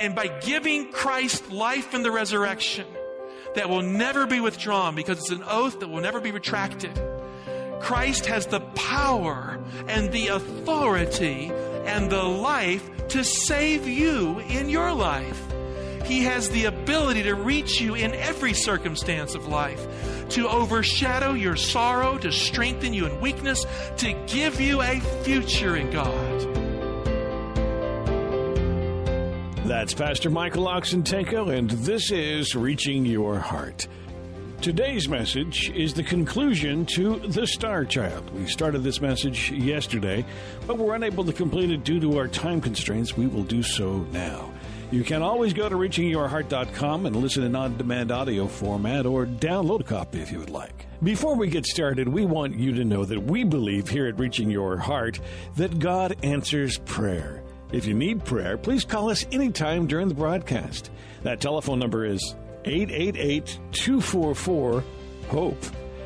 And by giving Christ life in the resurrection that will never be withdrawn because it's an oath that will never be retracted, Christ has the power and the authority and the life to save you in your life. He has the ability to reach you in every circumstance of life, to overshadow your sorrow, to strengthen you in weakness, to give you a future in God. That's Pastor Michael Oxentenko, and this is Reaching Your Heart. Today's message is the conclusion to The Star Child. We started this message yesterday, but we're unable to complete it due to our time constraints. We will do so now. You can always go to reachingyourheart.com and listen in on demand audio format or download a copy if you would like. Before we get started, we want you to know that we believe here at Reaching Your Heart that God answers prayer. If you need prayer, please call us anytime during the broadcast. That telephone number is 888 244 HOPE.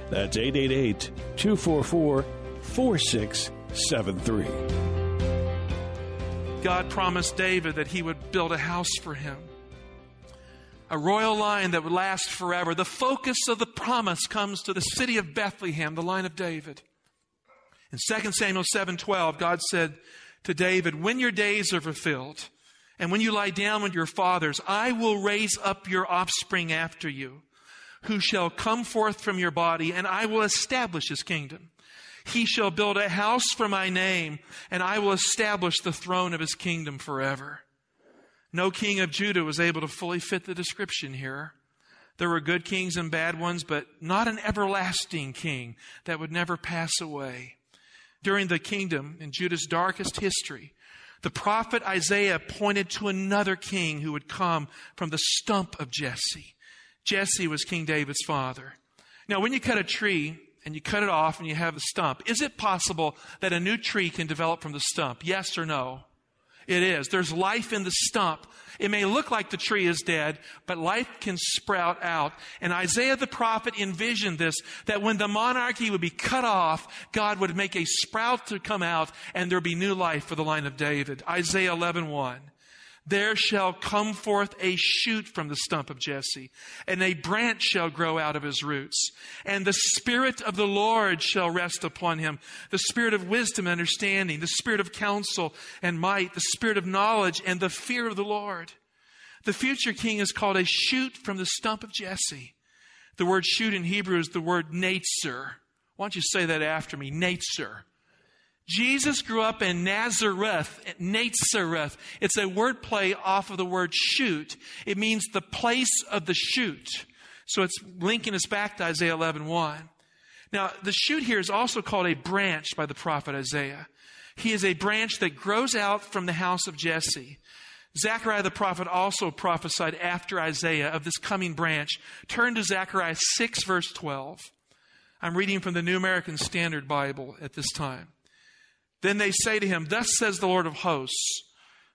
That's 888 244 4673. God promised David that he would build a house for him. A royal line that would last forever. The focus of the promise comes to the city of Bethlehem, the line of David. In 2 Samuel 7:12, God said, to David, When your days are fulfilled, and when you lie down with your fathers, I will raise up your offspring after you, who shall come forth from your body, and I will establish his kingdom. He shall build a house for my name, and I will establish the throne of his kingdom forever. No king of Judah was able to fully fit the description here. There were good kings and bad ones, but not an everlasting king that would never pass away during the kingdom in Judah's darkest history, the prophet Isaiah pointed to another king who would come from the stump of Jesse. Jesse was King David's father. Now, when you cut a tree and you cut it off and you have the stump, is it possible that a new tree can develop from the stump? Yes or no? It is. There's life in the stump. It may look like the tree is dead, but life can sprout out. And Isaiah the prophet envisioned this, that when the monarchy would be cut off, God would make a sprout to come out and there'd be new life for the line of David. Isaiah 11, 1. There shall come forth a shoot from the stump of Jesse, and a branch shall grow out of his roots. And the Spirit of the Lord shall rest upon him the Spirit of wisdom and understanding, the Spirit of counsel and might, the Spirit of knowledge and the fear of the Lord. The future king is called a shoot from the stump of Jesse. The word shoot in Hebrew is the word natzer. Why don't you say that after me? Natzer. Jesus grew up in Nazareth, Nazareth. It's a word play off of the word shoot. It means the place of the shoot. So it's linking us back to Isaiah 11, 1. Now, the shoot here is also called a branch by the prophet Isaiah. He is a branch that grows out from the house of Jesse. Zechariah the prophet also prophesied after Isaiah of this coming branch. Turn to Zechariah 6, verse 12. I'm reading from the New American Standard Bible at this time. Then they say to him, Thus says the Lord of hosts,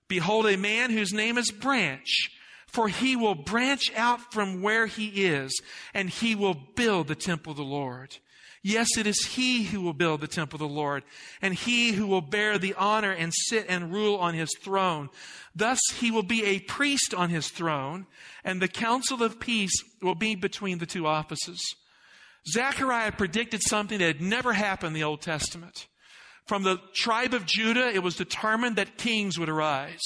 Behold, a man whose name is Branch, for he will branch out from where he is, and he will build the temple of the Lord. Yes, it is he who will build the temple of the Lord, and he who will bear the honor and sit and rule on his throne. Thus he will be a priest on his throne, and the counsel of peace will be between the two offices. Zechariah predicted something that had never happened in the Old Testament. From the tribe of Judah, it was determined that kings would arise.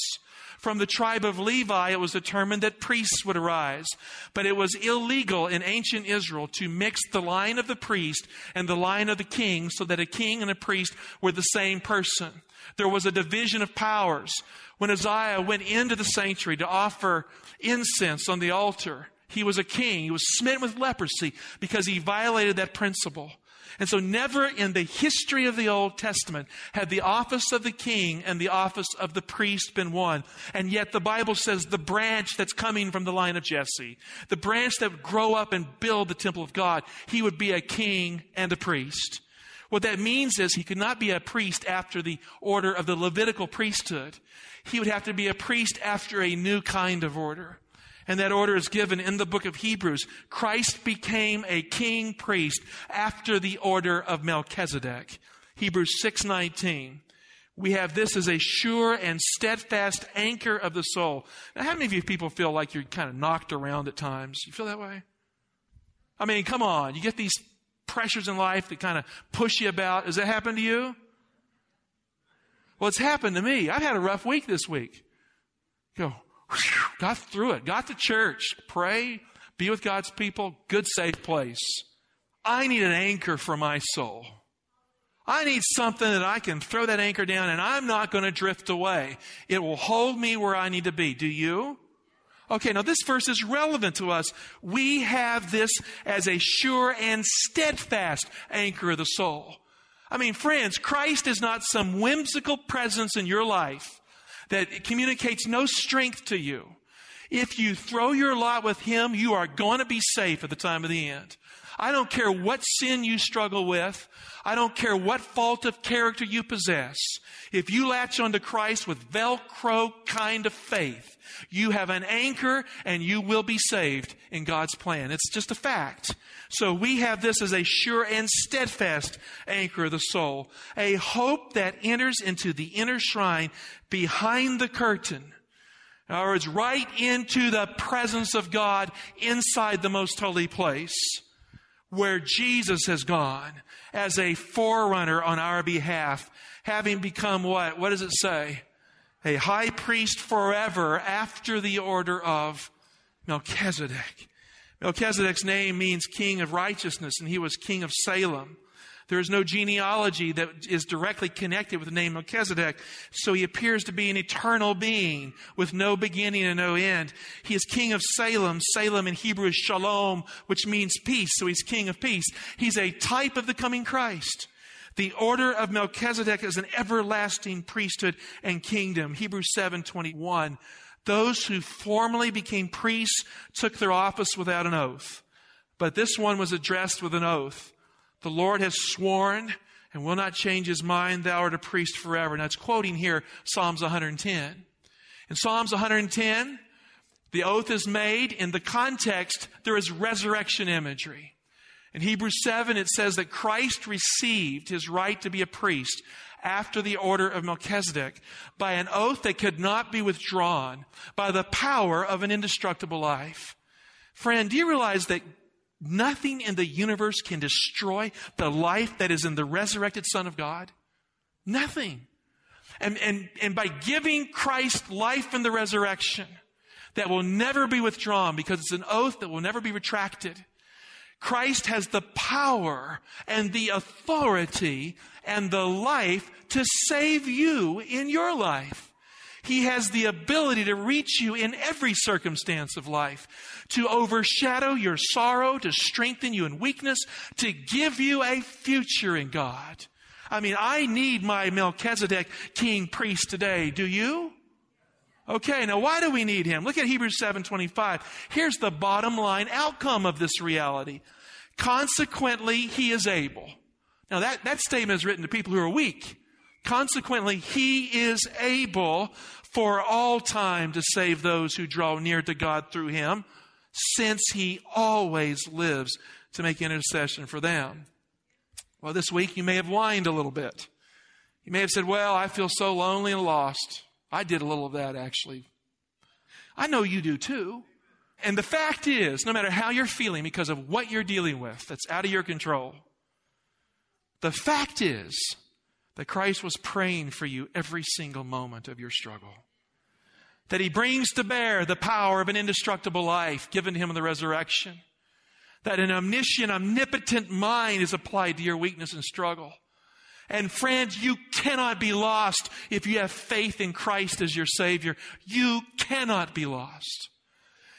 From the tribe of Levi, it was determined that priests would arise. But it was illegal in ancient Israel to mix the line of the priest and the line of the king so that a king and a priest were the same person. There was a division of powers. When Uzziah went into the sanctuary to offer incense on the altar, he was a king. He was smitten with leprosy because he violated that principle. And so never in the history of the Old Testament had the office of the king and the office of the priest been one. And yet the Bible says the branch that's coming from the line of Jesse, the branch that would grow up and build the temple of God, he would be a king and a priest. What that means is he could not be a priest after the order of the Levitical priesthood. He would have to be a priest after a new kind of order. And that order is given in the book of Hebrews. Christ became a king priest after the order of Melchizedek. Hebrews 6:19. We have this as a sure and steadfast anchor of the soul. Now, how many of you people feel like you're kind of knocked around at times? You feel that way? I mean, come on. You get these pressures in life that kind of push you about. Has that happened to you? Well, it's happened to me. I've had a rough week this week. Go, got through it, got to church, pray, be with God's people, good, safe place. I need an anchor for my soul. I need something that I can throw that anchor down and I'm not going to drift away. It will hold me where I need to be. Do you? Okay, now this verse is relevant to us. We have this as a sure and steadfast anchor of the soul. I mean, friends, Christ is not some whimsical presence in your life that communicates no strength to you. If you throw your lot with Him, you are going to be safe at the time of the end. I don't care what sin you struggle with. I don't care what fault of character you possess. If you latch onto Christ with Velcro kind of faith, you have an anchor and you will be saved in God's plan. It's just a fact. So we have this as a sure and steadfast anchor of the soul, a hope that enters into the inner shrine behind the curtain. In other words, right into the presence of God inside the most holy place where Jesus has gone as a forerunner on our behalf, having become what? What does it say? A high priest forever after the order of Melchizedek. Melchizedek's name means king of righteousness, and he was king of Salem. There is no genealogy that is directly connected with the name Melchizedek. So he appears to be an eternal being with no beginning and no end. He is king of Salem. Salem in Hebrew is shalom, which means peace. So he's king of peace. He's a type of the coming Christ. The order of Melchizedek is an everlasting priesthood and kingdom. Hebrews 7:21. Those who formerly became priests took their office without an oath. But this one was addressed with an oath. The Lord has sworn and will not change his mind. Thou art a priest forever. Now it's quoting here Psalms 110. In Psalms 110, the oath is made. In the context, there is resurrection imagery. In Hebrews 7, it says that Christ received his right to be a priest after the order of Melchizedek by an oath that could not be withdrawn by the power of an indestructible life. Friend, do you realize that Nothing in the universe can destroy the life that is in the resurrected Son of God. Nothing. And, and, and by giving Christ life in the resurrection that will never be withdrawn because it's an oath that will never be retracted, Christ has the power and the authority and the life to save you in your life. He has the ability to reach you in every circumstance of life, to overshadow your sorrow, to strengthen you in weakness, to give you a future in God. I mean, I need my Melchizedek king priest today. Do you? Okay, now why do we need him? Look at Hebrews 7:25. Here's the bottom line outcome of this reality. Consequently, he is able. Now that, that statement is written to people who are weak. Consequently, he is able for all time to save those who draw near to God through him, since he always lives to make intercession for them. Well, this week you may have whined a little bit. You may have said, Well, I feel so lonely and lost. I did a little of that actually. I know you do too. And the fact is, no matter how you're feeling because of what you're dealing with that's out of your control, the fact is, that Christ was praying for you every single moment of your struggle. That he brings to bear the power of an indestructible life given him in the resurrection. That an omniscient, omnipotent mind is applied to your weakness and struggle. And friends, you cannot be lost if you have faith in Christ as your Savior. You cannot be lost.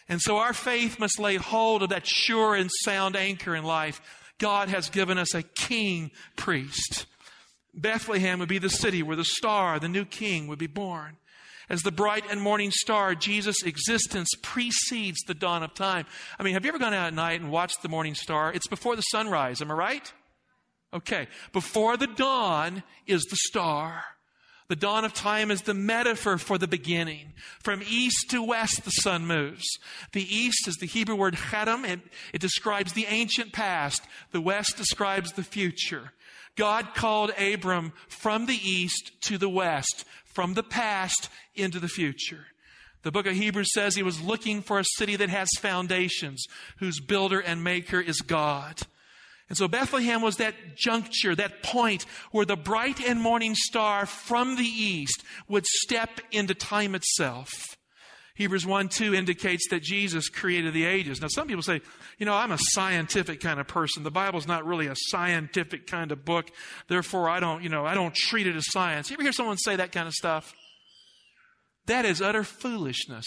And so our faith must lay hold of that sure and sound anchor in life God has given us a king priest. Bethlehem would be the city where the star, the new king, would be born. As the bright and morning star, Jesus' existence precedes the dawn of time. I mean, have you ever gone out at night and watched the morning star? It's before the sunrise, am I right? Okay. Before the dawn is the star. The dawn of time is the metaphor for the beginning. From east to west, the sun moves. The east is the Hebrew word chedem. It, it describes the ancient past. The west describes the future. God called Abram from the east to the west, from the past into the future. The book of Hebrews says he was looking for a city that has foundations, whose builder and maker is God. And so Bethlehem was that juncture, that point where the bright and morning star from the east would step into time itself. Hebrews 1 2 indicates that Jesus created the ages. Now, some people say, you know, I'm a scientific kind of person. The Bible's not really a scientific kind of book. Therefore, I don't, you know, I don't treat it as science. You ever hear someone say that kind of stuff? That is utter foolishness.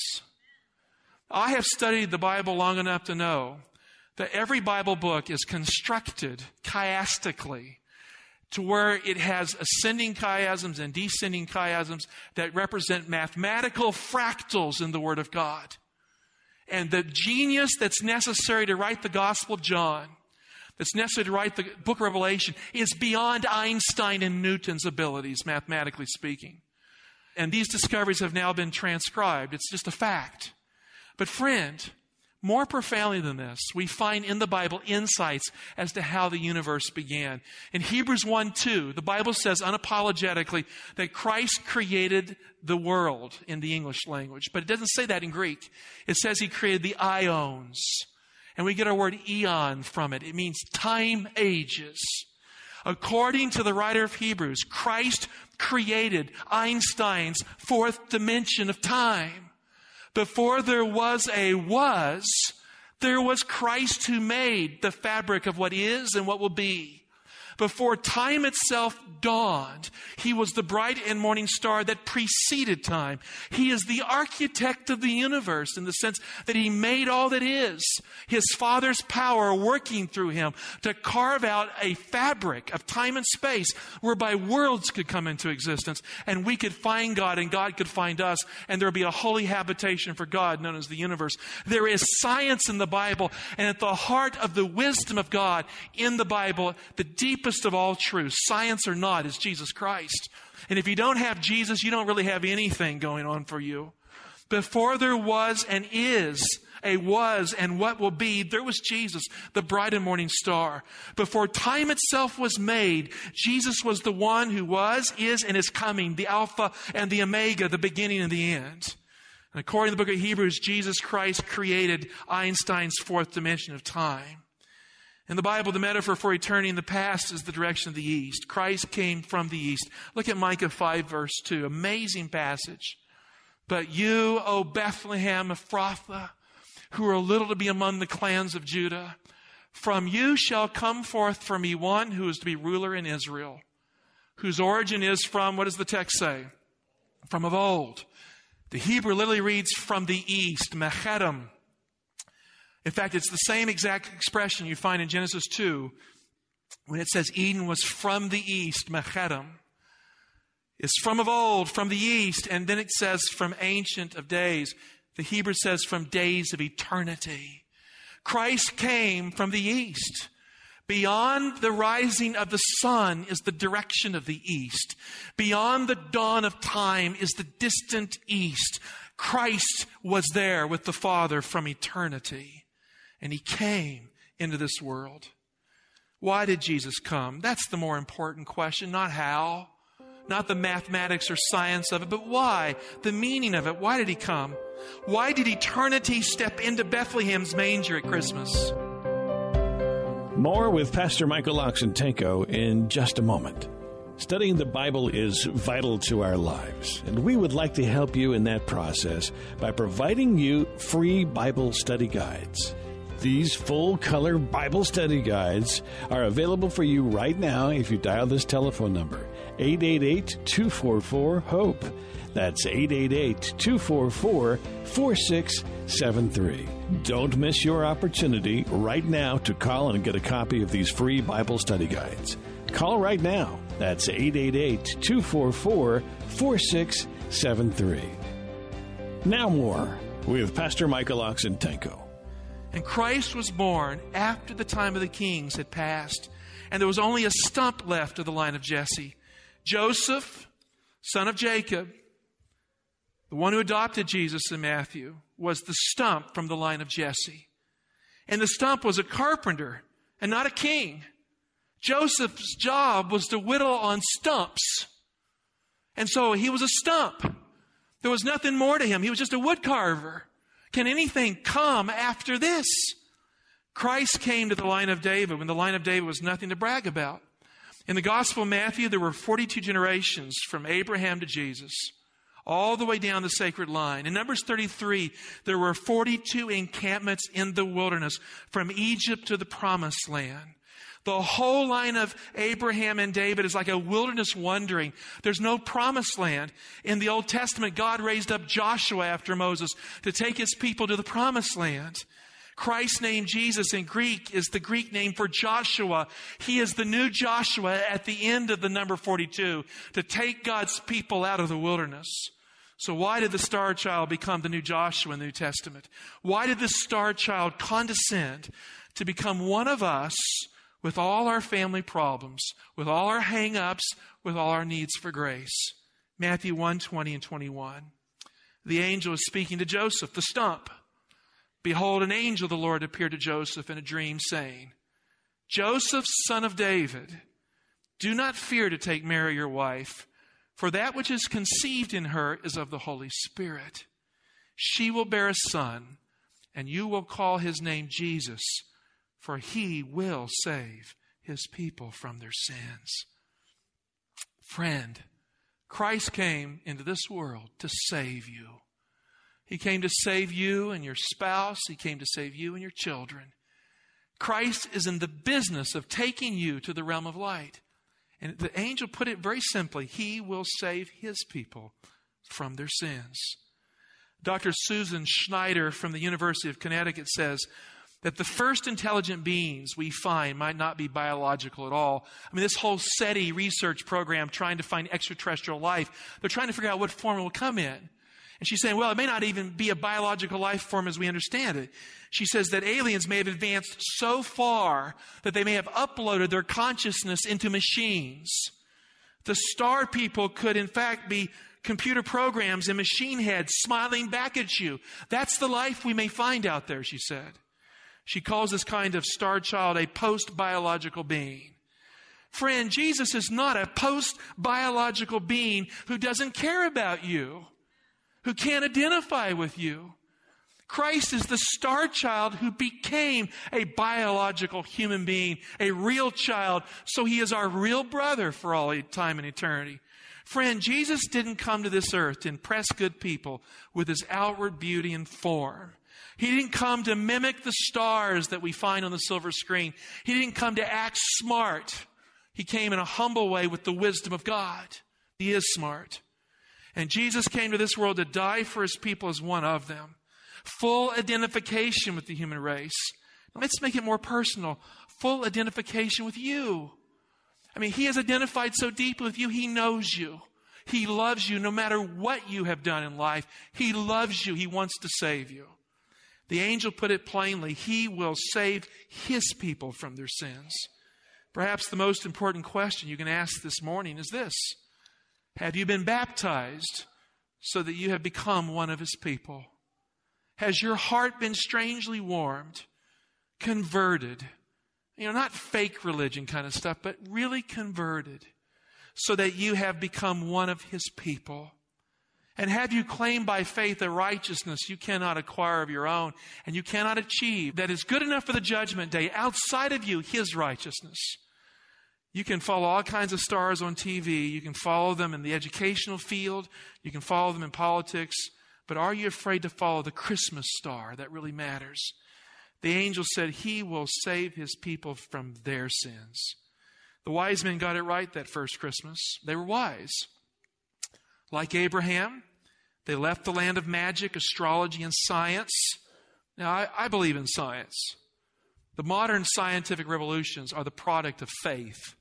I have studied the Bible long enough to know that every Bible book is constructed chiastically to where it has ascending chiasms and descending chiasms that represent mathematical fractals in the Word of God. And the genius that's necessary to write the Gospel of John, that's necessary to write the book of Revelation, is beyond Einstein and Newton's abilities, mathematically speaking. And these discoveries have now been transcribed. It's just a fact. But friend, more profoundly than this, we find in the Bible insights as to how the universe began. In Hebrews 1 2, the Bible says unapologetically that Christ created the world in the English language, but it doesn't say that in Greek. It says he created the ions. And we get our word eon from it. It means time ages. According to the writer of Hebrews, Christ created Einstein's fourth dimension of time. Before there was a was, there was Christ who made the fabric of what is and what will be. Before time itself dawned, he was the bright and morning star that preceded time. He is the architect of the universe in the sense that he made all that is. His Father's power working through him to carve out a fabric of time and space whereby worlds could come into existence and we could find God and God could find us and there would be a holy habitation for God known as the universe. There is science in the Bible and at the heart of the wisdom of God in the Bible, the deepest deepest of all truths, science or not, is Jesus Christ. And if you don't have Jesus, you don't really have anything going on for you. Before there was and is a was and what will be, there was Jesus, the bright and morning star. Before time itself was made, Jesus was the one who was, is, and is coming, the Alpha and the Omega, the beginning and the end. And according to the book of Hebrews, Jesus Christ created Einstein's fourth dimension of time. In the Bible, the metaphor for eternity in the past is the direction of the east. Christ came from the east. Look at Micah 5, verse 2. Amazing passage. But you, O Bethlehem Ephrathah, who are little to be among the clans of Judah, from you shall come forth for me one who is to be ruler in Israel, whose origin is from, what does the text say? From of old. The Hebrew literally reads from the east, Mechedem. In fact, it's the same exact expression you find in Genesis 2 when it says Eden was from the east, Mechedem. It's from of old, from the east, and then it says from ancient of days. The Hebrew says from days of eternity. Christ came from the east. Beyond the rising of the sun is the direction of the east. Beyond the dawn of time is the distant east. Christ was there with the Father from eternity and he came into this world. Why did Jesus come? That's the more important question, not how, not the mathematics or science of it, but why? The meaning of it. Why did he come? Why did eternity step into Bethlehem's manger at Christmas? More with Pastor Michael Oxentenko in just a moment. Studying the Bible is vital to our lives, and we would like to help you in that process by providing you free Bible study guides. These full color Bible study guides are available for you right now if you dial this telephone number 888 244 HOPE. That's 888 244 4673. Don't miss your opportunity right now to call and get a copy of these free Bible study guides. Call right now. That's 888 244 4673. Now more with Pastor Michael Oxentenko. And Christ was born after the time of the kings had passed, and there was only a stump left of the line of Jesse. Joseph, son of Jacob, the one who adopted Jesus in Matthew, was the stump from the line of Jesse. And the stump was a carpenter and not a king. Joseph's job was to whittle on stumps. And so he was a stump. There was nothing more to him. He was just a wood carver. Can anything come after this? Christ came to the line of David when the line of David was nothing to brag about. In the Gospel of Matthew, there were 42 generations from Abraham to Jesus, all the way down the sacred line. In Numbers 33, there were 42 encampments in the wilderness from Egypt to the promised land. The whole line of Abraham and David is like a wilderness wandering. There's no promised land. In the Old Testament, God raised up Joshua after Moses to take his people to the promised land. Christ's name Jesus in Greek is the Greek name for Joshua. He is the new Joshua at the end of the number 42 to take God's people out of the wilderness. So why did the star child become the new Joshua in the New Testament? Why did the star child condescend to become one of us with all our family problems, with all our hang-ups, with all our needs for grace? Matthew 1, 20 and 21. The angel is speaking to Joseph, the stump. Behold, an angel of the Lord appeared to Joseph in a dream, saying, Joseph, son of David, do not fear to take Mary your wife, for that which is conceived in her is of the Holy Spirit. She will bear a son, and you will call his name Jesus, for he will save his people from their sins. Friend, Christ came into this world to save you. He came to save you and your spouse. He came to save you and your children. Christ is in the business of taking you to the realm of light. And the angel put it very simply He will save His people from their sins. Dr. Susan Schneider from the University of Connecticut says that the first intelligent beings we find might not be biological at all. I mean, this whole SETI research program trying to find extraterrestrial life, they're trying to figure out what form it will come in. And she's saying, well, it may not even be a biological life form as we understand it. She says that aliens may have advanced so far that they may have uploaded their consciousness into machines. The star people could, in fact, be computer programs and machine heads smiling back at you. That's the life we may find out there, she said. She calls this kind of star child a post biological being. Friend, Jesus is not a post biological being who doesn't care about you who can't identify with you. Christ is the star child who became a biological human being, a real child, so he is our real brother for all time and eternity. Friend, Jesus didn't come to this earth to impress good people with his outward beauty and form. He didn't come to mimic the stars that we find on the silver screen. He didn't come to act smart. He came in a humble way with the wisdom of God. He is smart. And Jesus came to this world to die for his people as one of them. Full identification with the human race. Let's make it more personal. Full identification with you. I mean, he has identified so deeply with you, he knows you. He loves you no matter what you have done in life. He loves you. He wants to save you. The angel put it plainly He will save His people from their sins. Perhaps the most important question you can ask this morning is this have you been baptized so that you have become one of his people? Has your heart been strangely warmed, converted? You know, not fake religion kind of stuff, but really converted so that you have become one of his people. And have you claimed by faith a righteousness you cannot acquire of your own and you cannot achieve that is good enough for the judgment day outside of you, his righteousness? You can follow all kinds of stars on TV. You can follow them in the educational field. You can follow them in politics. But are you afraid to follow the Christmas star that really matters? The angel said he will save his people from their sins. The wise men got it right that first Christmas. They were wise. Like Abraham, they left the land of magic, astrology, and science. Now, I, I believe in science. The modern scientific revolutions are the product of faith.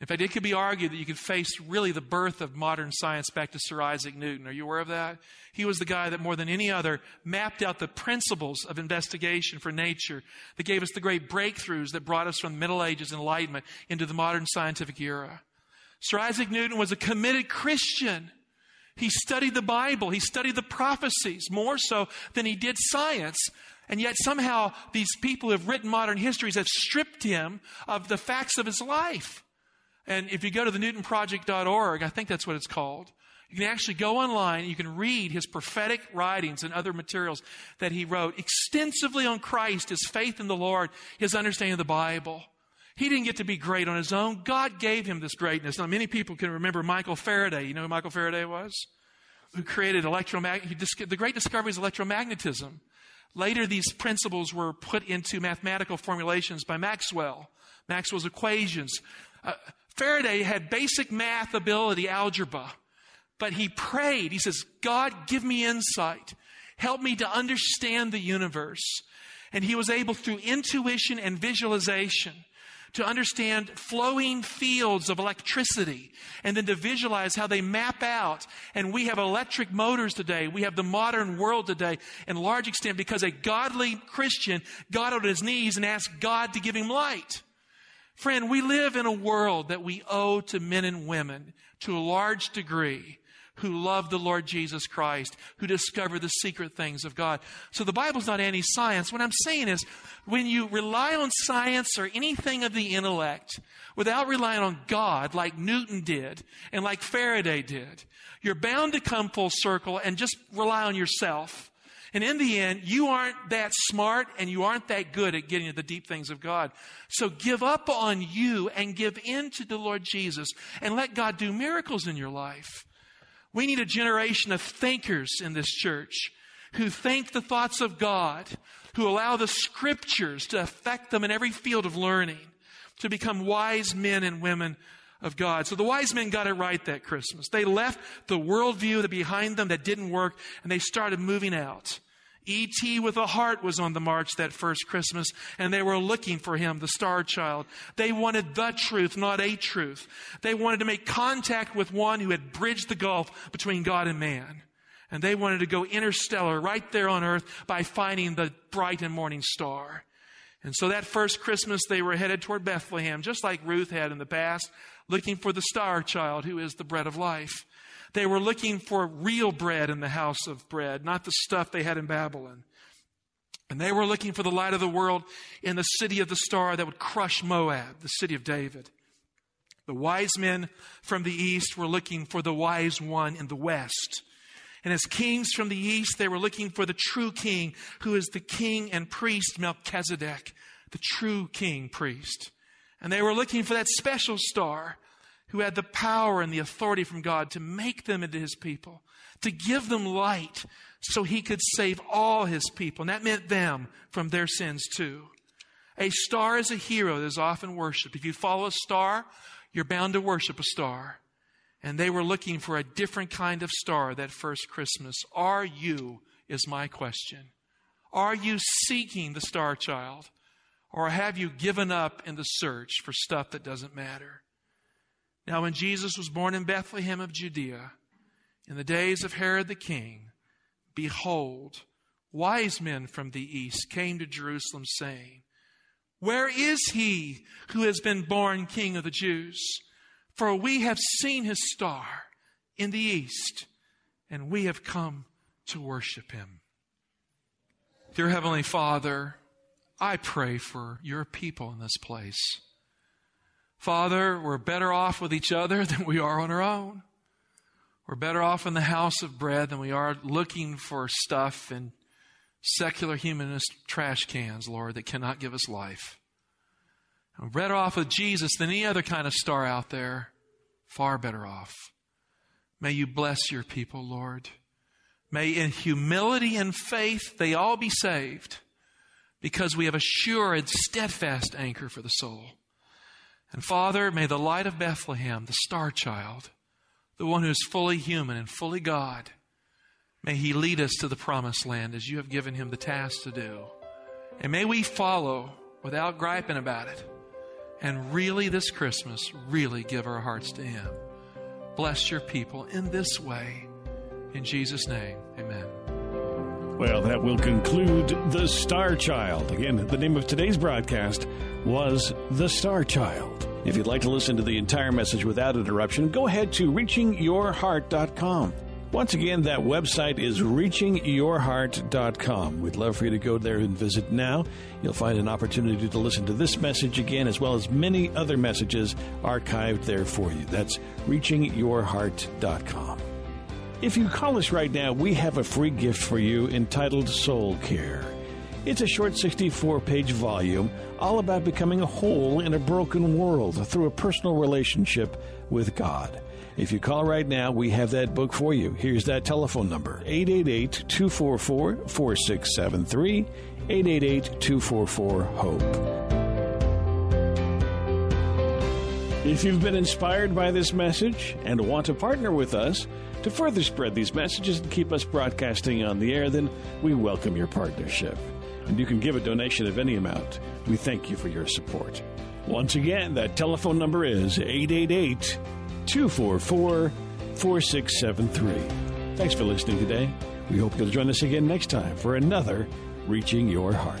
In fact, it could be argued that you could face really the birth of modern science back to Sir Isaac Newton. Are you aware of that? He was the guy that more than any other mapped out the principles of investigation for nature that gave us the great breakthroughs that brought us from the Middle Ages Enlightenment into the modern scientific era. Sir Isaac Newton was a committed Christian. He studied the Bible. He studied the prophecies more so than he did science. And yet somehow these people who have written modern histories have stripped him of the facts of his life. And if you go to the newtonproject.org, I think that's what it's called, you can actually go online you can read his prophetic writings and other materials that he wrote extensively on Christ, his faith in the Lord, his understanding of the Bible. He didn't get to be great on his own. God gave him this greatness. Now, many people can remember Michael Faraday. You know who Michael Faraday was? Who created electromagnetism. The great discovery is electromagnetism. Later, these principles were put into mathematical formulations by Maxwell. Maxwell's equations. Uh, Faraday had basic math ability, algebra, but he prayed. He says, God, give me insight. Help me to understand the universe. And he was able through intuition and visualization to understand flowing fields of electricity and then to visualize how they map out. And we have electric motors today. We have the modern world today in large extent because a godly Christian got on his knees and asked God to give him light. Friend, we live in a world that we owe to men and women to a large degree who love the Lord Jesus Christ, who discover the secret things of God. So the Bible's not anti science. What I'm saying is, when you rely on science or anything of the intellect without relying on God, like Newton did and like Faraday did, you're bound to come full circle and just rely on yourself. And in the end, you aren't that smart and you aren't that good at getting to the deep things of God. So give up on you and give in to the Lord Jesus and let God do miracles in your life. We need a generation of thinkers in this church who think the thoughts of God, who allow the scriptures to affect them in every field of learning, to become wise men and women of God. So the wise men got it right that Christmas. They left the worldview behind them that didn't work and they started moving out. E.T. with a heart was on the march that first Christmas, and they were looking for him, the star child. They wanted the truth, not a truth. They wanted to make contact with one who had bridged the gulf between God and man. And they wanted to go interstellar right there on earth by finding the bright and morning star. And so that first Christmas, they were headed toward Bethlehem, just like Ruth had in the past, looking for the star child who is the bread of life. They were looking for real bread in the house of bread, not the stuff they had in Babylon. And they were looking for the light of the world in the city of the star that would crush Moab, the city of David. The wise men from the east were looking for the wise one in the west. And as kings from the east, they were looking for the true king, who is the king and priest Melchizedek, the true king priest. And they were looking for that special star who had the power and the authority from God to make them into his people, to give them light so he could save all his people. And that meant them from their sins too. A star is a hero that is often worshiped. If you follow a star, you're bound to worship a star. And they were looking for a different kind of star that first Christmas. Are you, is my question. Are you seeking the star child? Or have you given up in the search for stuff that doesn't matter? Now, when Jesus was born in Bethlehem of Judea, in the days of Herod the king, behold, wise men from the east came to Jerusalem saying, Where is he who has been born king of the Jews? For we have seen his star in the east, and we have come to worship him. Dear Heavenly Father, I pray for your people in this place. Father, we're better off with each other than we are on our own. We're better off in the house of bread than we are looking for stuff in secular humanist trash cans, Lord, that cannot give us life. We're better off with Jesus than any other kind of star out there. Far better off. May you bless your people, Lord. May in humility and faith they all be saved because we have a sure and steadfast anchor for the soul. And Father, may the light of Bethlehem, the star child, the one who is fully human and fully God, may he lead us to the promised land as you have given him the task to do. And may we follow without griping about it. And really, this Christmas, really give our hearts to him. Bless your people in this way. In Jesus' name, amen. Well, that will conclude The Star Child. Again, the name of today's broadcast was The Star Child. If you'd like to listen to the entire message without interruption, go ahead to reachingyourheart.com. Once again, that website is reachingyourheart.com. We'd love for you to go there and visit now. You'll find an opportunity to listen to this message again, as well as many other messages archived there for you. That's reachingyourheart.com. If you call us right now, we have a free gift for you entitled Soul Care. It's a short 64 page volume all about becoming a whole in a broken world through a personal relationship with God. If you call right now, we have that book for you. Here's that telephone number 888 244 4673. 888 244 HOPE. If you've been inspired by this message and want to partner with us to further spread these messages and keep us broadcasting on the air, then we welcome your partnership. And you can give a donation of any amount. We thank you for your support. Once again, that telephone number is 888 244 4673. Thanks for listening today. We hope you'll join us again next time for another Reaching Your Heart.